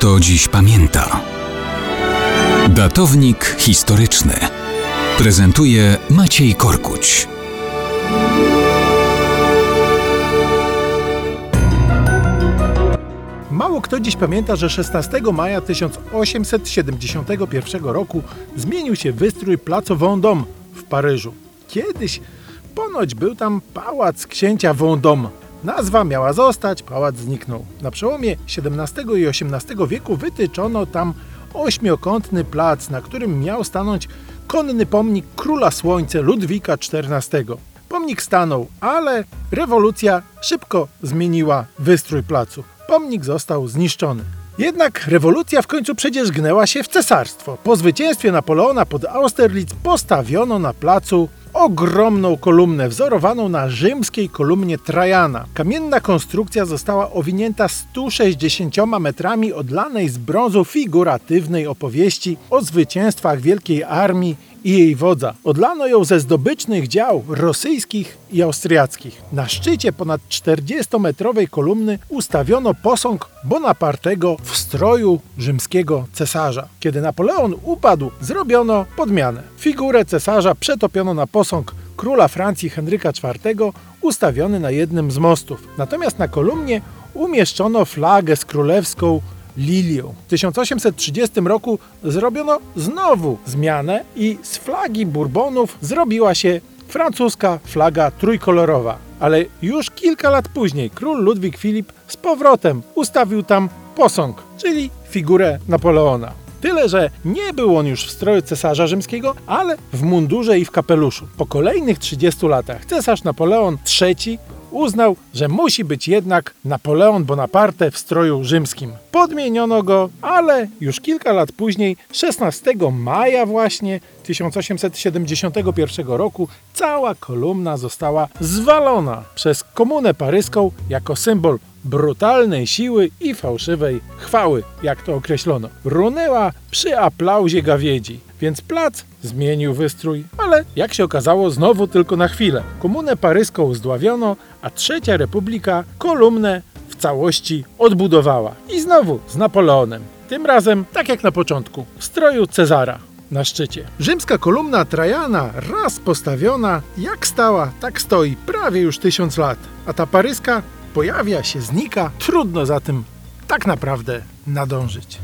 kto dziś pamięta. Datownik historyczny prezentuje Maciej Korkuć. Mało kto dziś pamięta, że 16 maja 1871 roku zmienił się wystrój placu Vendôme w Paryżu. Kiedyś ponoć był tam pałac księcia Vendôme. Nazwa miała zostać, pałac zniknął. Na przełomie XVII i XVIII wieku wytyczono tam ośmiokątny plac, na którym miał stanąć konny pomnik króla słońca Ludwika XIV. Pomnik stanął, ale rewolucja szybko zmieniła wystrój placu. Pomnik został zniszczony. Jednak rewolucja w końcu przecież gnęła się w cesarstwo. Po zwycięstwie Napoleona pod Austerlitz postawiono na placu ogromną kolumnę wzorowaną na rzymskiej kolumnie Trajana. Kamienna konstrukcja została owinięta 160 metrami odlanej z brązu figuratywnej opowieści o zwycięstwach Wielkiej Armii i jej wodza. Odlano ją ze zdobycznych dział rosyjskich i austriackich. Na szczycie ponad 40-metrowej kolumny ustawiono posąg Bonapartego w stroju rzymskiego cesarza. Kiedy Napoleon upadł, zrobiono podmianę. Figurę cesarza przetopiono na posąg króla Francji Henryka IV ustawiony na jednym z mostów. Natomiast na kolumnie umieszczono flagę z królewską lilią. W 1830 roku zrobiono znowu zmianę i z flagi Bourbonów zrobiła się francuska flaga trójkolorowa. Ale już kilka lat później król Ludwik Filip z powrotem ustawił tam posąg, czyli figurę Napoleona. Tyle, że nie był on już w stroju cesarza rzymskiego, ale w mundurze i w kapeluszu. Po kolejnych 30 latach cesarz Napoleon III uznał, że musi być jednak Napoleon Bonaparte w stroju rzymskim. Podmieniono go, ale już kilka lat później, 16 maja właśnie 1871 roku, cała kolumna została zwalona przez komunę paryską jako symbol brutalnej siły i fałszywej chwały, jak to określono. Runęła przy aplauzie gawiedzi, więc plac zmienił wystrój, ale jak się okazało, znowu tylko na chwilę. Komunę paryską zdławiono, a trzecia republika kolumnę w całości odbudowała. I znowu z Napoleonem. Tym razem, tak jak na początku, w stroju Cezara na szczycie. Rzymska kolumna Trajana, raz postawiona, jak stała, tak stoi prawie już tysiąc lat. A ta paryska pojawia się, znika. Trudno za tym tak naprawdę nadążyć.